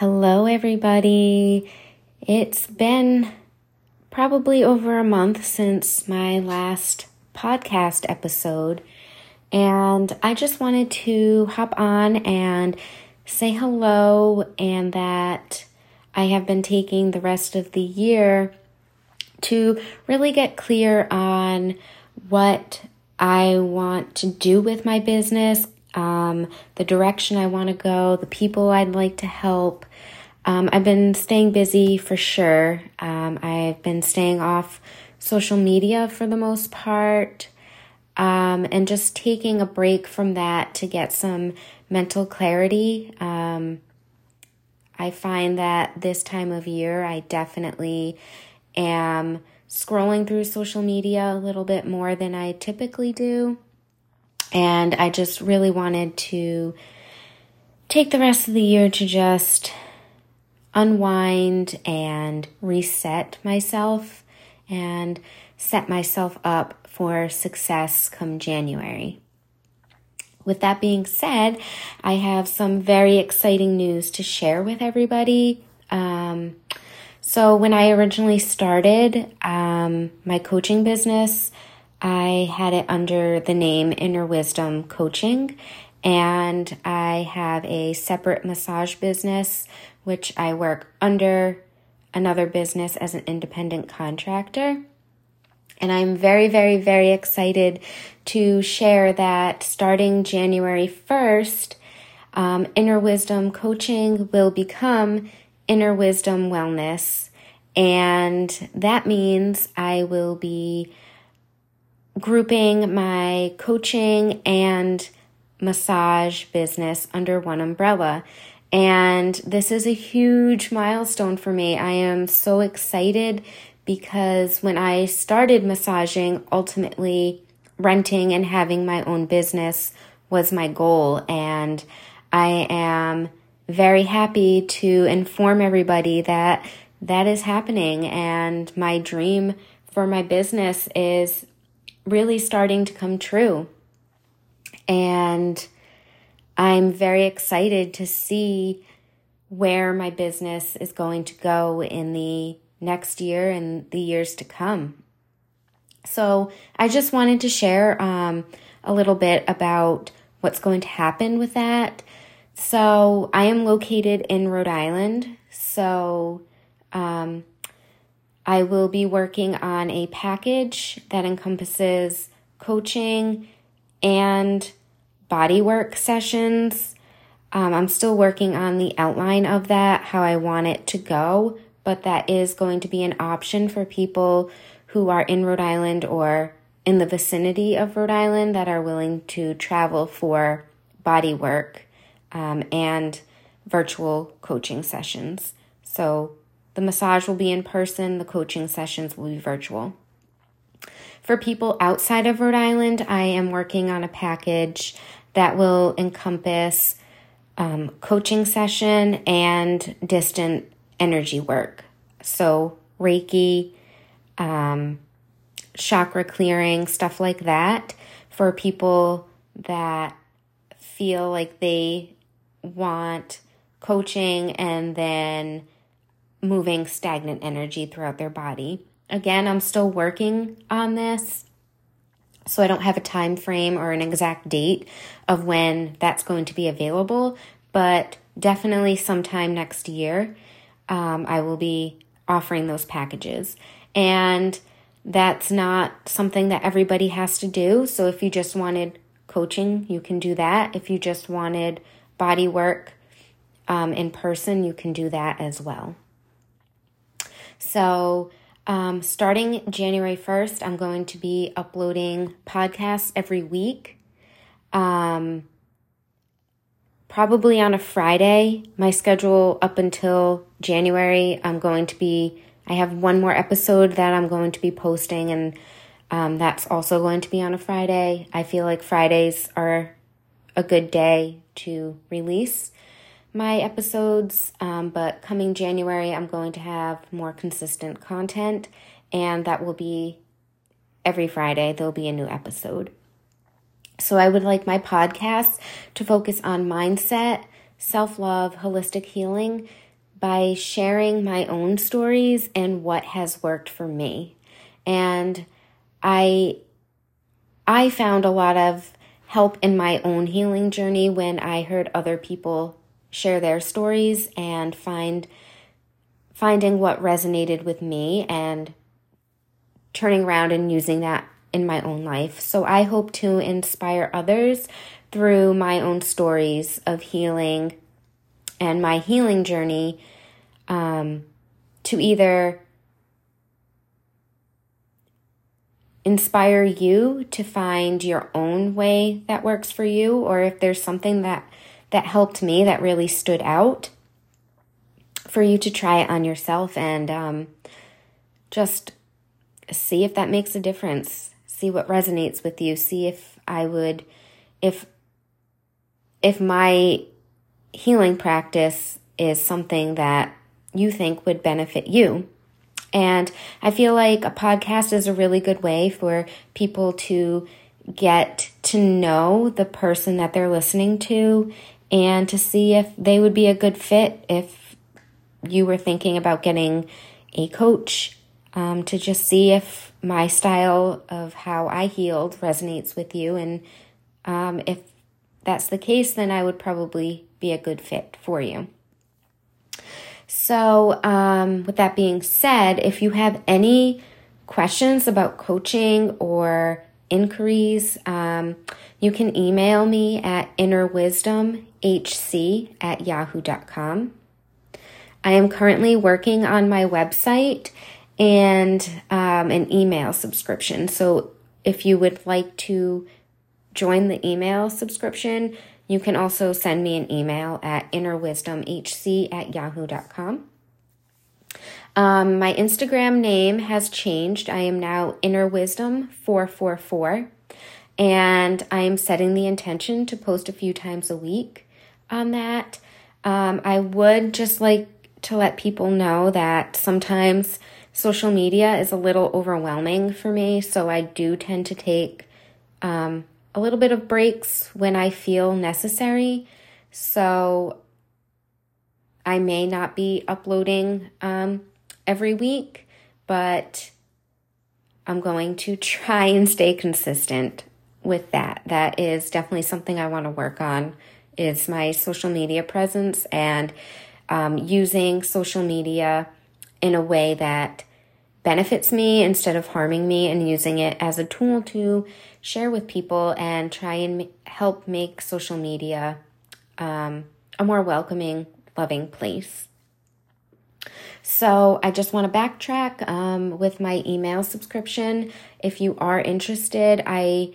Hello, everybody. It's been probably over a month since my last podcast episode, and I just wanted to hop on and say hello and that I have been taking the rest of the year to really get clear on what I want to do with my business, um, the direction I want to go, the people I'd like to help. Um, I've been staying busy for sure. Um, I've been staying off social media for the most part um, and just taking a break from that to get some mental clarity. Um, I find that this time of year, I definitely am scrolling through social media a little bit more than I typically do. And I just really wanted to take the rest of the year to just unwind and reset myself and set myself up for success come January. With that being said, I have some very exciting news to share with everybody. Um, so, when I originally started um, my coaching business, I had it under the name Inner Wisdom Coaching, and I have a separate massage business which I work under another business as an independent contractor. And I'm very, very, very excited to share that starting January 1st, um, Inner Wisdom Coaching will become Inner Wisdom Wellness. And that means I will be grouping my coaching and massage business under one umbrella. And this is a huge milestone for me. I am so excited because when I started massaging, ultimately renting and having my own business was my goal. And I am very happy to inform everybody that that is happening. And my dream for my business is really starting to come true. And I'm very excited to see where my business is going to go in the next year and the years to come. So, I just wanted to share um, a little bit about what's going to happen with that. So, I am located in Rhode Island. So, um, I will be working on a package that encompasses coaching and bodywork sessions. Um, I'm still working on the outline of that, how I want it to go, but that is going to be an option for people who are in Rhode Island or in the vicinity of Rhode Island that are willing to travel for body work um, and virtual coaching sessions. So the massage will be in person, the coaching sessions will be virtual. For people outside of Rhode Island, I am working on a package that will encompass um, coaching session and distant energy work. So, Reiki, um, chakra clearing, stuff like that for people that feel like they want coaching and then moving stagnant energy throughout their body. Again, I'm still working on this. So I don't have a time frame or an exact date of when that's going to be available, but definitely sometime next year, um, I will be offering those packages. And that's not something that everybody has to do. So if you just wanted coaching, you can do that. If you just wanted body work um, in person, you can do that as well. So, um, starting January 1st, I'm going to be uploading podcasts every week. Um, probably on a Friday. My schedule up until January, I'm going to be, I have one more episode that I'm going to be posting, and um, that's also going to be on a Friday. I feel like Fridays are a good day to release my episodes, um, but coming January, I'm going to have more consistent content, and that will be every Friday, there'll be a new episode. So, I would like my podcast to focus on mindset, self love, holistic healing, by sharing my own stories and what has worked for me. And I I found a lot of help in my own healing journey when I heard other people share their stories and find finding what resonated with me and turning around and using that in my own life. So I hope to inspire others through my own stories of healing and my healing journey um, to either inspire you to find your own way that works for you or if there's something that that helped me that really stood out for you to try it on yourself and um, just see if that makes a difference see what resonates with you see if i would if if my healing practice is something that you think would benefit you. And I feel like a podcast is a really good way for people to get to know the person that they're listening to and to see if they would be a good fit if you were thinking about getting a coach um, to just see if my style of how I healed resonates with you. And um, if that's the case, then I would probably be a good fit for you. So, um, with that being said, if you have any questions about coaching or inquiries, um, you can email me at innerwisdomhc at yahoo.com. I am currently working on my website and um, an email subscription. So, if you would like to join the email subscription, you can also send me an email at innerwisdomhc at yahoo.com. Um, my Instagram name has changed. I am now innerwisdom444, and I am setting the intention to post a few times a week on that. Um, I would just like to let people know that sometimes social media is a little overwhelming for me, so I do tend to take um, a little bit of breaks when I feel necessary. So I may not be uploading um, every week, but I'm going to try and stay consistent with that. That is definitely something I want to work on is my social media presence and um, using social media in a way that benefits me instead of harming me and using it as a tool to share with people and try and help make social media um, a more welcoming, loving place. So, I just want to backtrack um, with my email subscription. If you are interested, I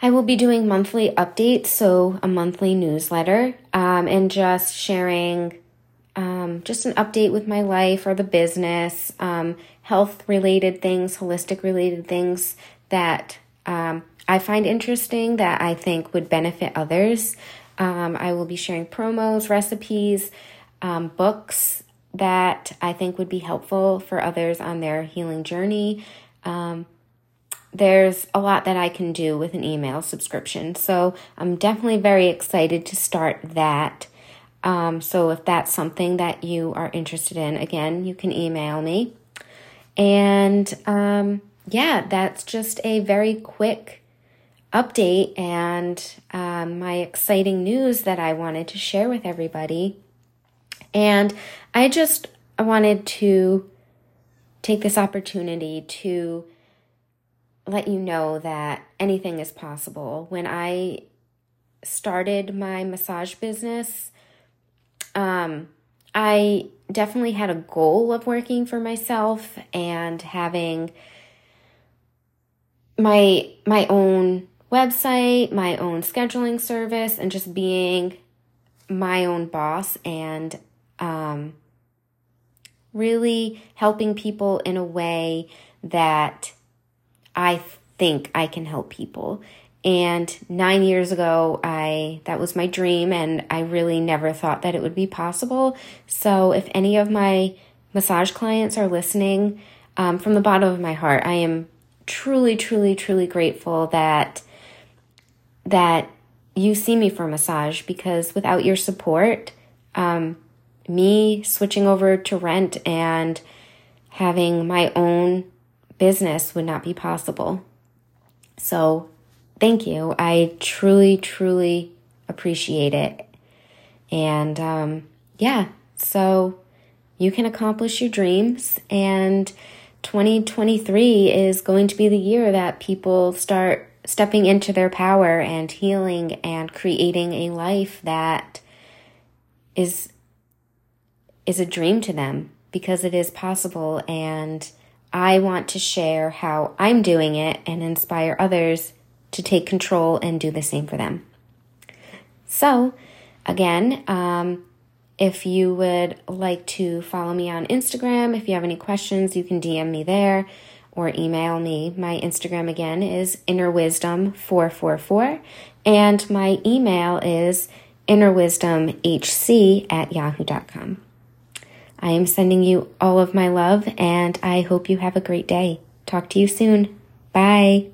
I will be doing monthly updates, so a monthly newsletter, um, and just sharing um, just an update with my life or the business, um, health related things, holistic related things that um, I find interesting that I think would benefit others. Um, I will be sharing promos, recipes, um, books that I think would be helpful for others on their healing journey. Um, there's a lot that I can do with an email subscription. So I'm definitely very excited to start that. Um, so if that's something that you are interested in, again, you can email me. And um, yeah, that's just a very quick update and um, my exciting news that I wanted to share with everybody. And I just wanted to take this opportunity to let you know that anything is possible. When I started my massage business, um, I definitely had a goal of working for myself and having my my own website, my own scheduling service and just being my own boss and um, really helping people in a way that I think I can help people. And nine years ago, I that was my dream, and I really never thought that it would be possible. So, if any of my massage clients are listening, um, from the bottom of my heart, I am truly, truly, truly grateful that that you see me for massage because without your support, um, me switching over to rent and having my own business would not be possible. So, thank you. I truly, truly appreciate it. And um, yeah, so you can accomplish your dreams. And 2023 is going to be the year that people start stepping into their power and healing and creating a life that is is a dream to them because it is possible and I want to share how I'm doing it and inspire others to take control and do the same for them. So, again, um, if you would like to follow me on Instagram, if you have any questions, you can DM me there or email me. My Instagram again is innerwisdom444 and my email is innerwisdomhc at yahoo.com. I am sending you all of my love and I hope you have a great day. Talk to you soon. Bye.